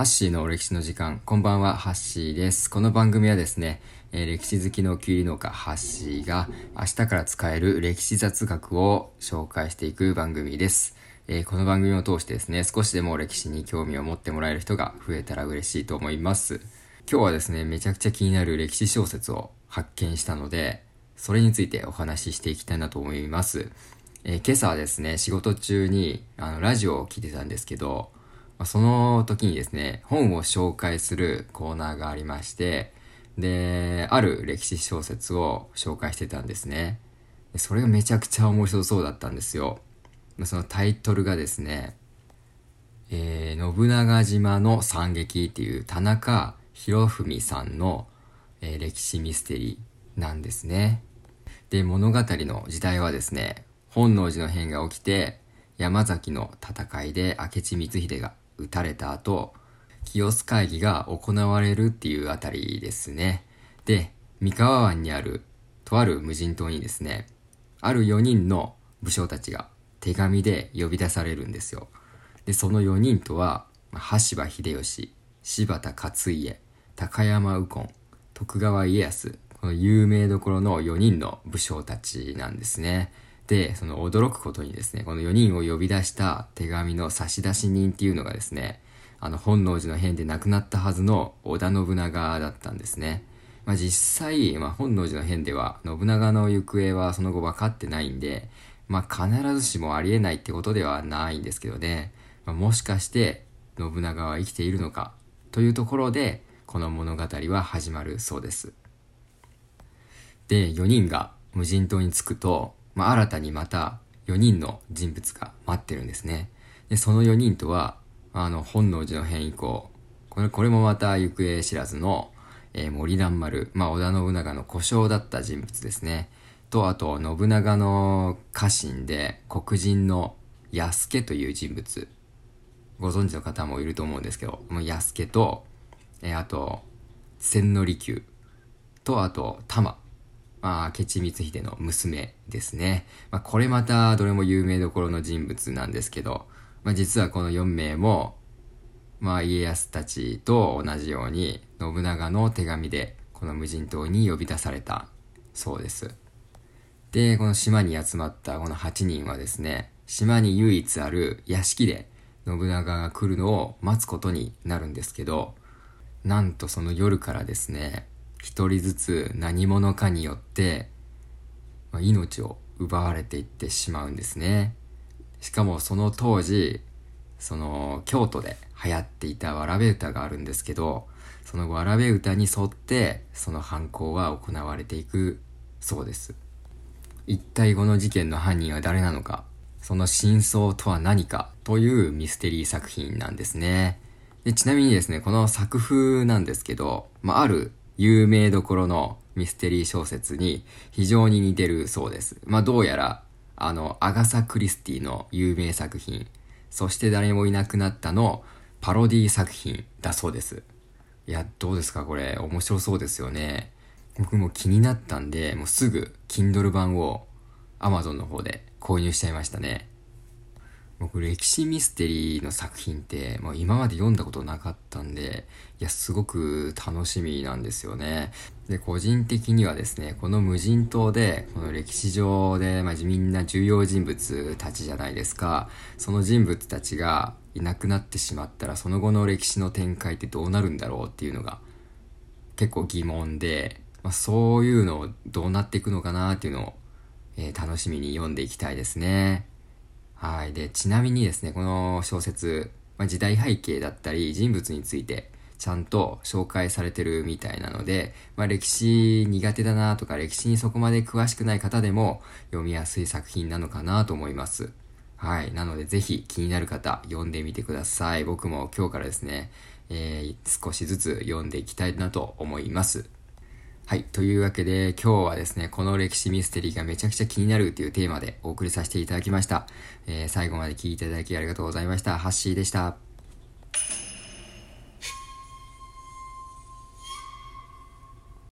ハッシーの歴史の時間。こんばんは、ハッシーです。この番組はですね、えー、歴史好きのキュウリ農家ハッシーが明日から使える歴史雑学を紹介していく番組です。えー、この番組を通してですね、少しでも歴史に興味を持ってもらえる人が増えたら嬉しいと思います。今日はですね、めちゃくちゃ気になる歴史小説を発見したので、それについてお話ししていきたいなと思います。えー、今朝はですね、仕事中にあのラジオを聞いてたんですけど、まあ、その時にですね、本を紹介するコーナーがありまして、で、ある歴史小説を紹介してたんですね。それがめちゃくちゃ面白そうだったんですよ。そのタイトルがですね、えー、信長島の惨劇っていう田中博文さんの、えー、歴史ミステリーなんですね。で、物語の時代はですね、本能寺の変が起きて、山崎の戦いで明智光秀が撃たれた後、清須会議が行われるっていうあたりですね。で、三河湾にある、とある無人島にですね、ある4人の武将たちが手紙で呼び出されるんですよ。で、その4人とは、羽柴秀吉、柴田勝家、高山右近、徳川家康、この有名どころの4人の武将たちなんですね。で、その驚くことにですね、この4人を呼び出した手紙の差出人っていうのがですね、あの本能寺の変で亡くなったはずの織田信長だったんですね。まあ、実際、まあ、本能寺の変では信長の行方はその後分かってないんで、まあ、必ずしもありえないってことではないんですけどね、まあ、もしかして信長は生きているのかというところでこの物語は始まるそうです。で、4人が無人島に着くと、まあ、新たにまた4人の人物が待ってるんですね。で、その4人とは、あの、本能寺の変以降、これ、これもまた行方知らずの、えー、森蘭丸、まあ、織田信長の故障だった人物ですね。と、あと、信長の家臣で、黒人の安家という人物。ご存知の方もいると思うんですけど、もう安家と、えー、あと、千利休と、あと、玉。まあ、明智光秀の娘ですね。まあ、これまたどれも有名どころの人物なんですけど、まあ、実はこの4名も、まあ、家康たちと同じように、信長の手紙で、この無人島に呼び出されたそうです。で、この島に集まったこの8人はですね、島に唯一ある屋敷で信長が来るのを待つことになるんですけど、なんとその夜からですね、一人ずつ何者かによって、まあ、命を奪われていってしまうんですね。しかもその当時、その京都で流行っていたわらべ歌があるんですけど、そのわらべ歌に沿ってその犯行は行われていくそうです。一体この事件の犯人は誰なのか、その真相とは何かというミステリー作品なんですね。でちなみにですね、この作風なんですけど、まあ、ある有名どころのミステリー小説に非常に似てるそうです。まあ、どうやら、あの、アガサ・クリスティの有名作品、そして誰もいなくなったのパロディ作品だそうです。いや、どうですかこれ、面白そうですよね。僕も気になったんで、もうすぐ Kindle 版を Amazon の方で購入しちゃいましたね。僕歴史ミステリーの作品ってもう今まで読んだことなかったんでいやすごく楽しみなんですよね。で個人的にはですねこの無人島でこの歴史上で、まあ、みんな重要人物たちじゃないですか。その人物たちがいなくなってしまったらその後の歴史の展開ってどうなるんだろうっていうのが結構疑問で、まあ、そういうのをどうなっていくのかなっていうのを、えー、楽しみに読んでいきたいですね。はい。で、ちなみにですね、この小説、まあ、時代背景だったり、人物について、ちゃんと紹介されてるみたいなので、まあ、歴史苦手だなとか、歴史にそこまで詳しくない方でも読みやすい作品なのかなと思います。はい。なので、ぜひ気になる方、読んでみてください。僕も今日からですね、えー、少しずつ読んでいきたいなと思います。はい。というわけで、今日はですね、この歴史ミステリーがめちゃくちゃ気になるというテーマでお送りさせていただきました。えー、最後まで聞いていただきありがとうございました。ハッシーでした。